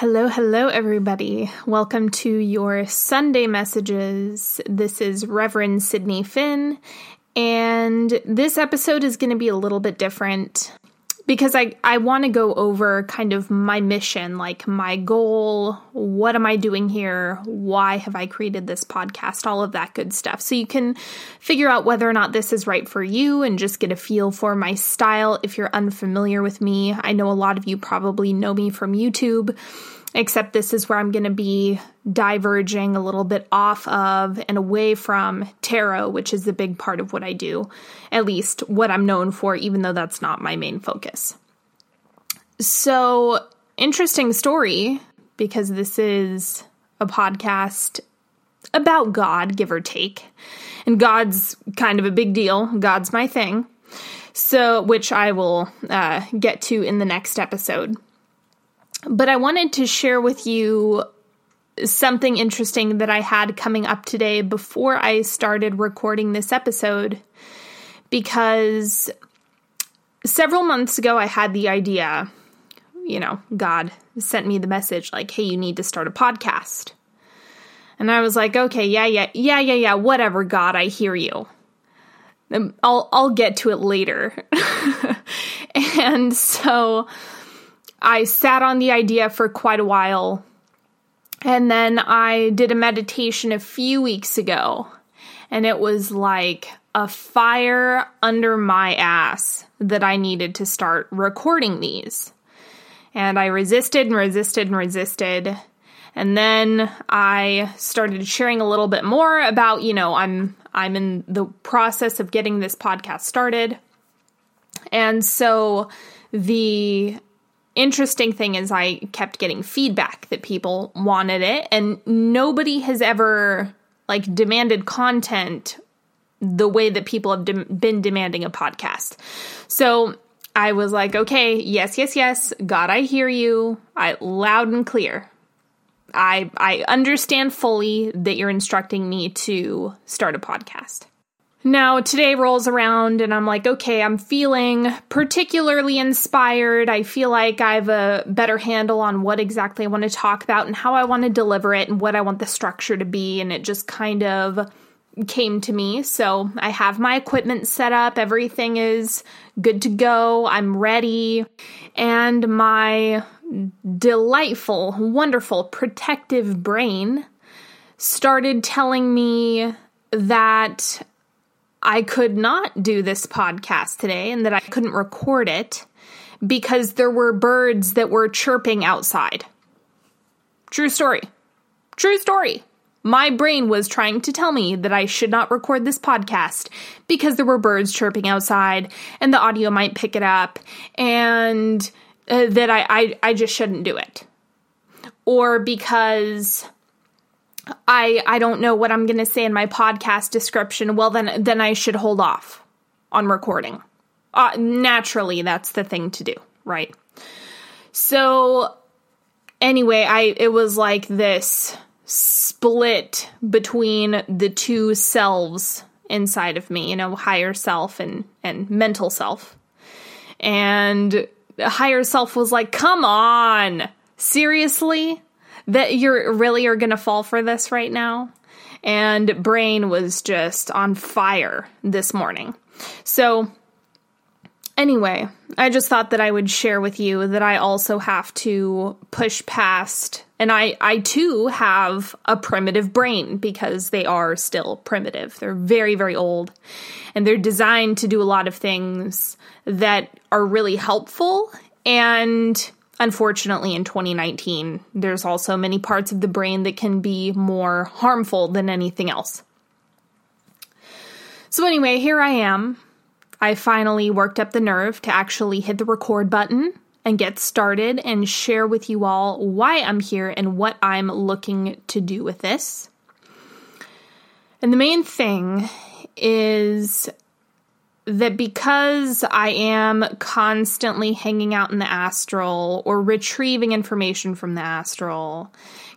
Hello, hello, everybody. Welcome to your Sunday messages. This is Reverend Sydney Finn, and this episode is going to be a little bit different because I, I want to go over kind of my mission, like my goal. What am I doing here? Why have I created this podcast? All of that good stuff. So you can figure out whether or not this is right for you and just get a feel for my style if you're unfamiliar with me. I know a lot of you probably know me from YouTube except this is where I'm going to be diverging a little bit off of and away from tarot, which is a big part of what I do, at least what I'm known for, even though that's not my main focus. So, interesting story because this is a podcast about God, give or take. And God's kind of a big deal. God's my thing. So, which I will uh, get to in the next episode. But I wanted to share with you something interesting that I had coming up today before I started recording this episode because several months ago I had the idea, you know, God sent me the message like, hey, you need to start a podcast. And I was like, okay, yeah, yeah, yeah, yeah, yeah, whatever, God, I hear you. Um, I'll I'll get to it later. and so I sat on the idea for quite a while. And then I did a meditation a few weeks ago, and it was like a fire under my ass that I needed to start recording these. And I resisted and resisted and resisted. And then I started sharing a little bit more about, you know, I'm I'm in the process of getting this podcast started. And so the interesting thing is I kept getting feedback that people wanted it and nobody has ever like demanded content the way that people have de- been demanding a podcast. So I was like, okay, yes, yes, yes, God, I hear you. I loud and clear. I I understand fully that you're instructing me to start a podcast. Now, today rolls around and I'm like, okay, I'm feeling particularly inspired. I feel like I have a better handle on what exactly I want to talk about and how I want to deliver it and what I want the structure to be. And it just kind of came to me. So I have my equipment set up, everything is good to go, I'm ready. And my delightful, wonderful, protective brain started telling me that I could not do this podcast today and that I couldn't record it because there were birds that were chirping outside. True story. True story. My brain was trying to tell me that I should not record this podcast because there were birds chirping outside and the audio might pick it up and uh, that I, I, I just shouldn't do it. Or because I I don't know what I'm going to say in my podcast description, well then then I should hold off on recording. Uh, naturally, that's the thing to do, right? So anyway, I it was like this split between the two selves inside of me, you know, higher self and and mental self. And higher self was like, "Come on. Seriously? That you're really are going to fall for this right now. And brain was just on fire this morning. So, anyway, I just thought that I would share with you that I also have to push past and I I too have a primitive brain because they are still primitive. They're very very old and they're designed to do a lot of things that are really helpful and Unfortunately, in 2019, there's also many parts of the brain that can be more harmful than anything else. So, anyway, here I am. I finally worked up the nerve to actually hit the record button and get started and share with you all why I'm here and what I'm looking to do with this. And the main thing is that because I am constantly hanging out in the astral or retrieving information from the astral,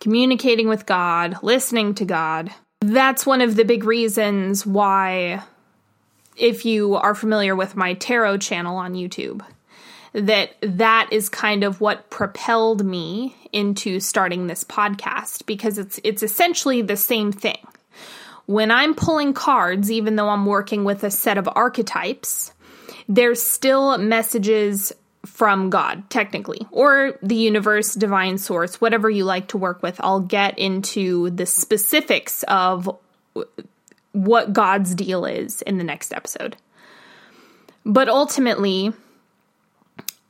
communicating with God, listening to God, that's one of the big reasons why, if you are familiar with my tarot channel on YouTube, that that is kind of what propelled me into starting this podcast because it's it's essentially the same thing. When I'm pulling cards, even though I'm working with a set of archetypes, there's still messages from God, technically, or the universe, divine source, whatever you like to work with. I'll get into the specifics of what God's deal is in the next episode. But ultimately,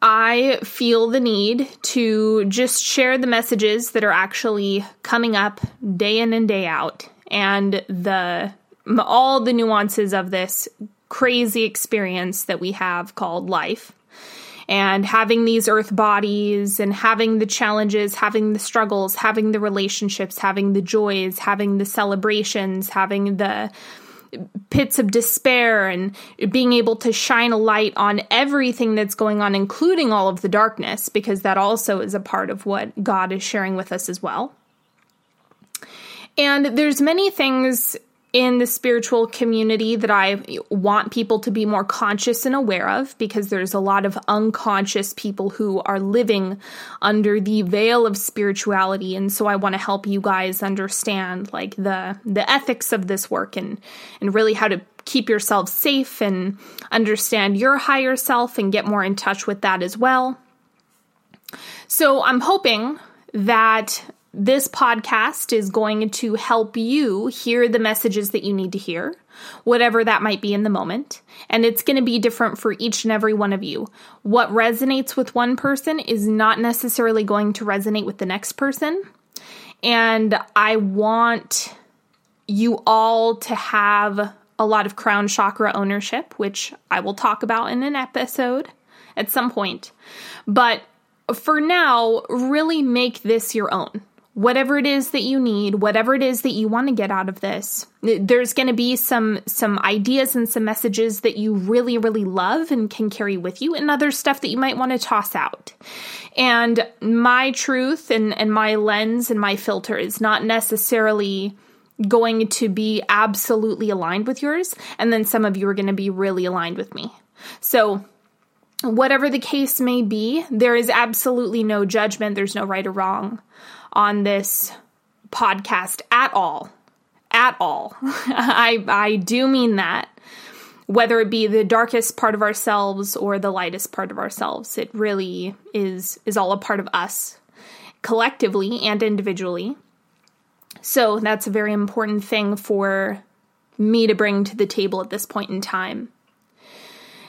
I feel the need to just share the messages that are actually coming up day in and day out and the all the nuances of this crazy experience that we have called life and having these earth bodies and having the challenges, having the struggles, having the relationships, having the joys, having the celebrations, having the pits of despair and being able to shine a light on everything that's going on, including all of the darkness, because that also is a part of what God is sharing with us as well. And there's many things in the spiritual community that I want people to be more conscious and aware of because there's a lot of unconscious people who are living under the veil of spirituality and so I want to help you guys understand like the the ethics of this work and and really how to keep yourself safe and understand your higher self and get more in touch with that as well. So I'm hoping that this podcast is going to help you hear the messages that you need to hear, whatever that might be in the moment. And it's going to be different for each and every one of you. What resonates with one person is not necessarily going to resonate with the next person. And I want you all to have a lot of crown chakra ownership, which I will talk about in an episode at some point. But for now, really make this your own whatever it is that you need whatever it is that you want to get out of this there's going to be some some ideas and some messages that you really really love and can carry with you and other stuff that you might want to toss out. And my truth and and my lens and my filter is not necessarily going to be absolutely aligned with yours and then some of you are going to be really aligned with me. So whatever the case may be there is absolutely no judgment there's no right or wrong on this podcast at all. At all. I I do mean that. Whether it be the darkest part of ourselves or the lightest part of ourselves, it really is is all a part of us collectively and individually. So that's a very important thing for me to bring to the table at this point in time.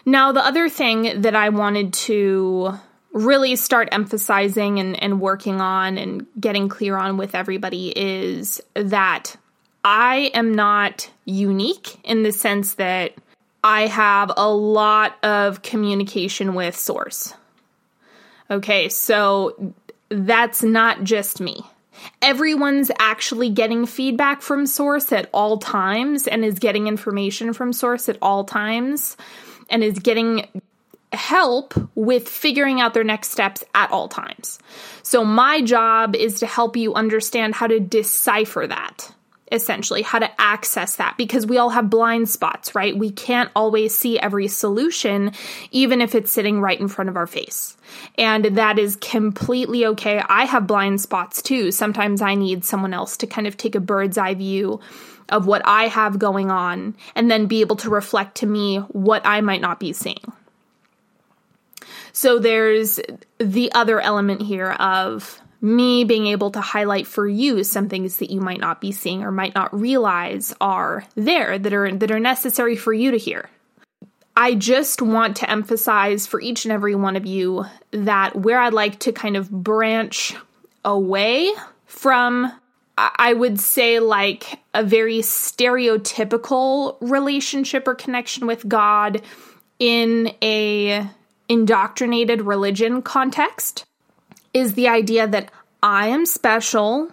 Now, the other thing that I wanted to really start emphasizing and, and working on and getting clear on with everybody is that I am not unique in the sense that I have a lot of communication with Source. Okay, so that's not just me. Everyone's actually getting feedback from Source at all times and is getting information from Source at all times and is getting help with figuring out their next steps at all times. So, my job is to help you understand how to decipher that, essentially, how to access that, because we all have blind spots, right? We can't always see every solution, even if it's sitting right in front of our face. And that is completely okay. I have blind spots too. Sometimes I need someone else to kind of take a bird's eye view of what I have going on and then be able to reflect to me what I might not be seeing. So there's the other element here of me being able to highlight for you some things that you might not be seeing or might not realize are there that are that are necessary for you to hear. I just want to emphasize for each and every one of you that where I'd like to kind of branch away from I would say like a very stereotypical relationship or connection with God in a indoctrinated religion context is the idea that I am special.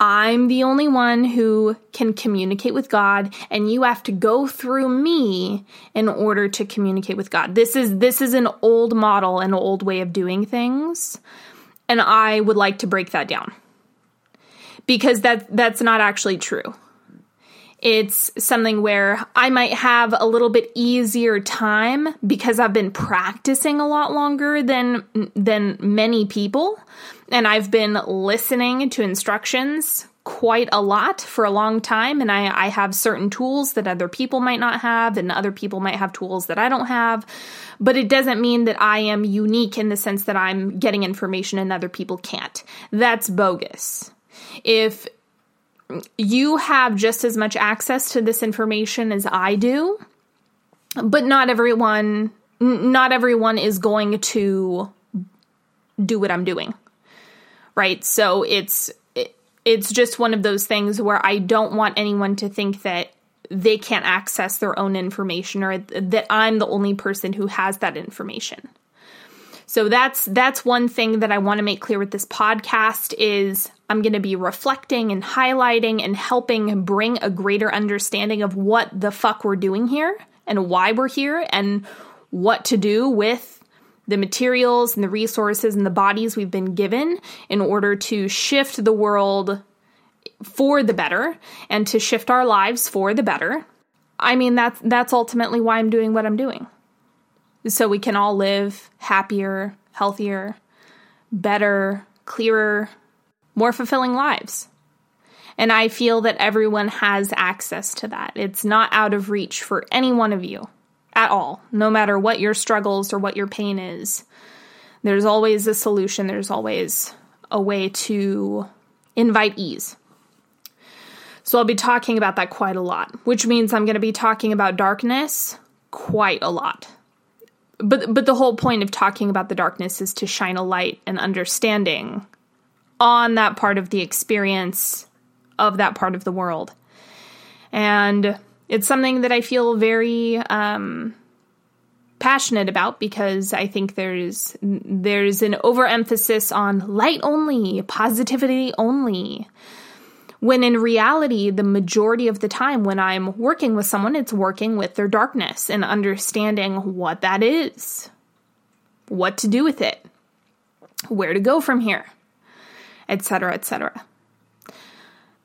I'm the only one who can communicate with God and you have to go through me in order to communicate with God. This is this is an old model, an old way of doing things, and I would like to break that down. Because that that's not actually true. It's something where I might have a little bit easier time because I've been practicing a lot longer than than many people and I've been listening to instructions quite a lot for a long time. And I, I have certain tools that other people might not have, and other people might have tools that I don't have. But it doesn't mean that I am unique in the sense that I'm getting information and other people can't. That's bogus. If you have just as much access to this information as I do, but not everyone not everyone is going to do what I'm doing. Right? So it's it's just one of those things where I don't want anyone to think that they can't access their own information or that I'm the only person who has that information. So that's that's one thing that I want to make clear with this podcast is I'm going to be reflecting and highlighting and helping bring a greater understanding of what the fuck we're doing here and why we're here and what to do with the materials and the resources and the bodies we've been given in order to shift the world for the better and to shift our lives for the better. I mean that's that's ultimately why I'm doing what I'm doing. So we can all live happier, healthier, better, clearer, more fulfilling lives. And I feel that everyone has access to that. It's not out of reach for any one of you at all, no matter what your struggles or what your pain is. There's always a solution, there's always a way to invite ease. So I'll be talking about that quite a lot, which means I'm going to be talking about darkness quite a lot. But but the whole point of talking about the darkness is to shine a light and understanding on that part of the experience of that part of the world. And it's something that I feel very um, passionate about because I think there's there's an overemphasis on light only, positivity only. When in reality, the majority of the time when I'm working with someone, it's working with their darkness and understanding what that is, what to do with it, where to go from here, etc., etc.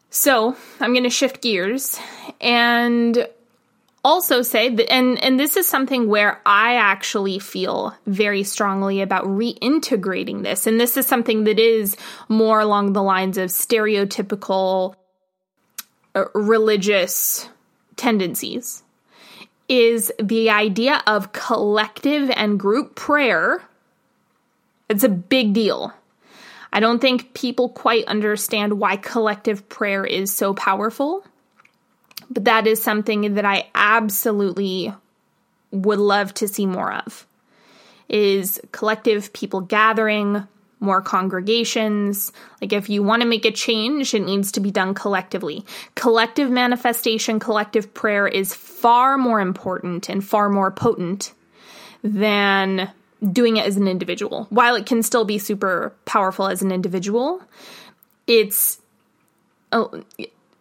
So I'm going to shift gears and also say that, and, and this is something where I actually feel very strongly about reintegrating this. And this is something that is more along the lines of stereotypical uh, religious tendencies is the idea of collective and group prayer. It's a big deal. I don't think people quite understand why collective prayer is so powerful, but that is something that I absolutely would love to see more of. Is collective people gathering, more congregations. Like, if you want to make a change, it needs to be done collectively. Collective manifestation, collective prayer is far more important and far more potent than doing it as an individual. While it can still be super powerful as an individual, it's uh,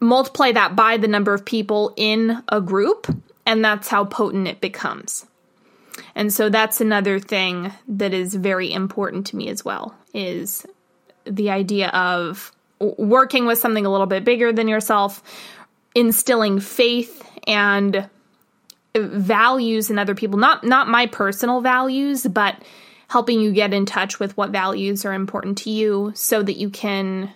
multiply that by the number of people in a group, and that's how potent it becomes. And so that's another thing that is very important to me as well is the idea of working with something a little bit bigger than yourself, instilling faith and values in other people. Not not my personal values but helping you get in touch with what values are important to you so that you can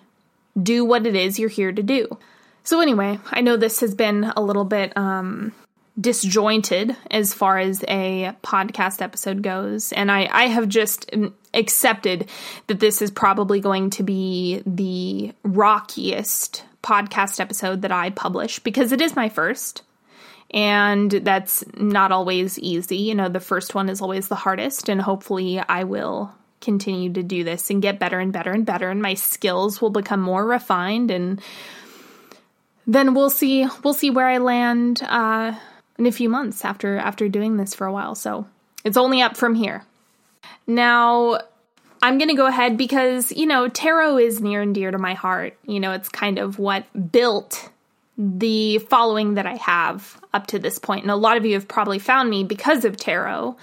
do what it is you're here to do. So anyway i know this has been a little bit um disjointed as far as a podcast episode goes and i i have just accepted that this is probably going to be the rockiest podcast episode that i publish because it is my first and that's not always easy. You know, the first one is always the hardest, and hopefully, I will continue to do this and get better and better and better, and my skills will become more refined, and then we'll see we'll see where I land uh, in a few months after after doing this for a while. So it's only up from here. Now, I'm going to go ahead because, you know, tarot is near and dear to my heart. You know, it's kind of what built the following that I have up to this point. And a lot of you have probably found me because of tarot.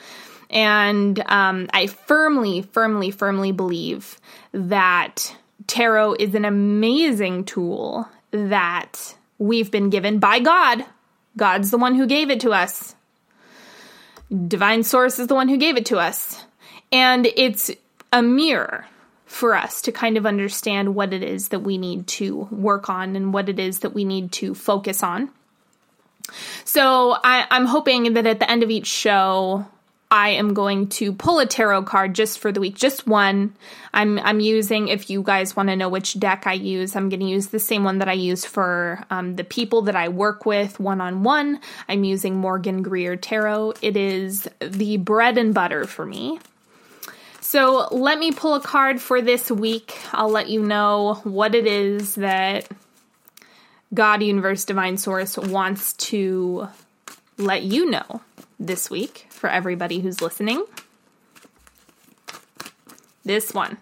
And um, I firmly, firmly, firmly believe that tarot is an amazing tool that we've been given by God. God's the one who gave it to us. Divine Source is the one who gave it to us. And it's a mirror for us to kind of understand what it is that we need to work on and what it is that we need to focus on. So I, I'm hoping that at the end of each show, I am going to pull a tarot card just for the week, just one. I'm I'm using. If you guys want to know which deck I use, I'm going to use the same one that I use for um, the people that I work with one on one. I'm using Morgan Greer Tarot. It is the bread and butter for me. So let me pull a card for this week. I'll let you know what it is that God, Universe, Divine Source wants to let you know this week for everybody who's listening. This one.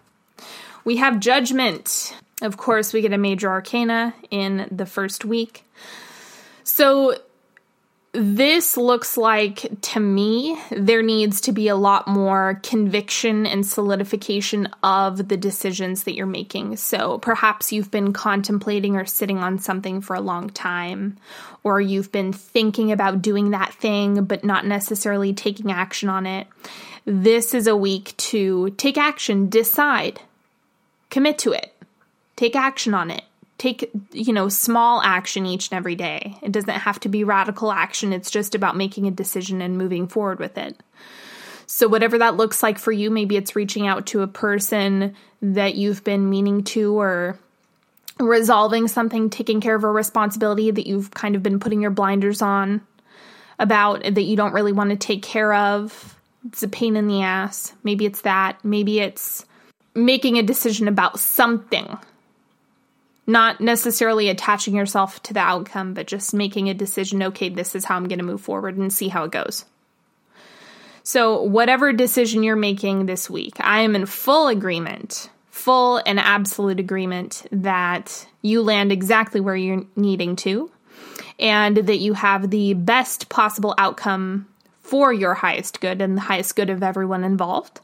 We have Judgment. Of course, we get a major arcana in the first week. So, this looks like to me there needs to be a lot more conviction and solidification of the decisions that you're making. So perhaps you've been contemplating or sitting on something for a long time, or you've been thinking about doing that thing but not necessarily taking action on it. This is a week to take action, decide, commit to it, take action on it take you know small action each and every day. It doesn't have to be radical action. It's just about making a decision and moving forward with it. So whatever that looks like for you maybe it's reaching out to a person that you've been meaning to or resolving something taking care of a responsibility that you've kind of been putting your blinders on about that you don't really want to take care of. It's a pain in the ass. Maybe it's that. Maybe it's making a decision about something not necessarily attaching yourself to the outcome, but just making a decision okay, this is how I'm going to move forward and see how it goes. So, whatever decision you're making this week, I am in full agreement, full and absolute agreement that you land exactly where you're needing to and that you have the best possible outcome for your highest good and the highest good of everyone involved.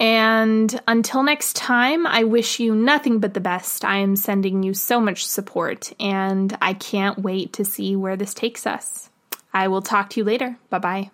And until next time, I wish you nothing but the best. I am sending you so much support, and I can't wait to see where this takes us. I will talk to you later. Bye bye.